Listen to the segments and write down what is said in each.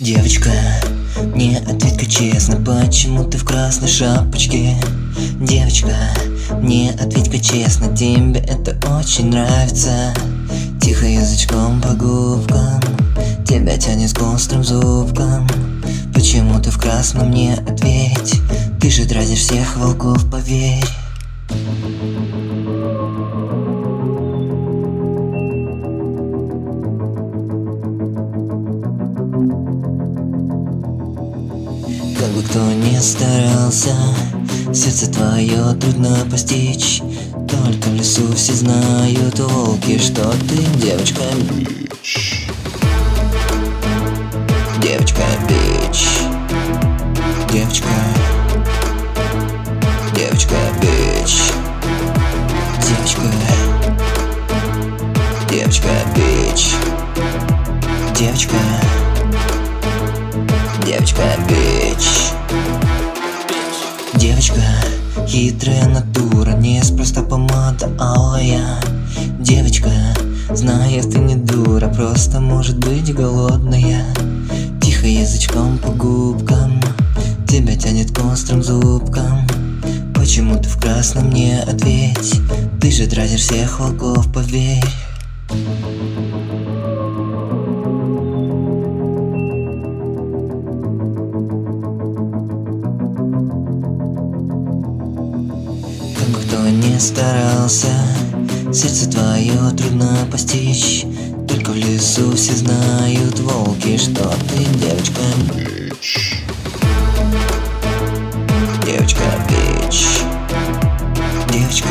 Девочка, мне ответь-ка честно, почему ты в красной шапочке? Девочка, мне ответь-ка честно, тебе это очень нравится. Тихо язычком по губкам, тебя тянет к острым зубкам. Почему ты в красном, мне ответь, ты же дразнишь всех волков, поверь Как бы кто ни старался, сердце твое трудно постичь. Только в лесу все знают волки, что ты девочка. Бич Девочка бич Девочка бич. Девочка, хитрая натура Неспроста помада алая Девочка, знаю, ты не дура Просто может быть голодная. Тихо язычком по губкам Тебя тянет к острым зубкам. Почему ты в красном, не ответь? Ты же дразнишь всех волков, поверь бы ни старался, сердце твое трудно постичь. Только в лесу все знают волки, что ты девочка. Бич Девочка бич Девочка.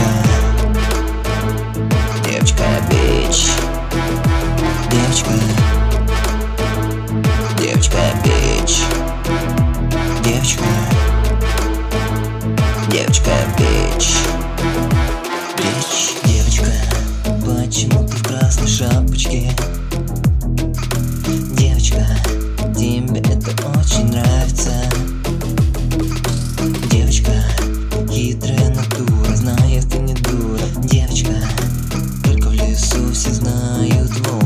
Девочка бич Девочка. Девочка бич Девочка. Девочка Бич, все знают девочка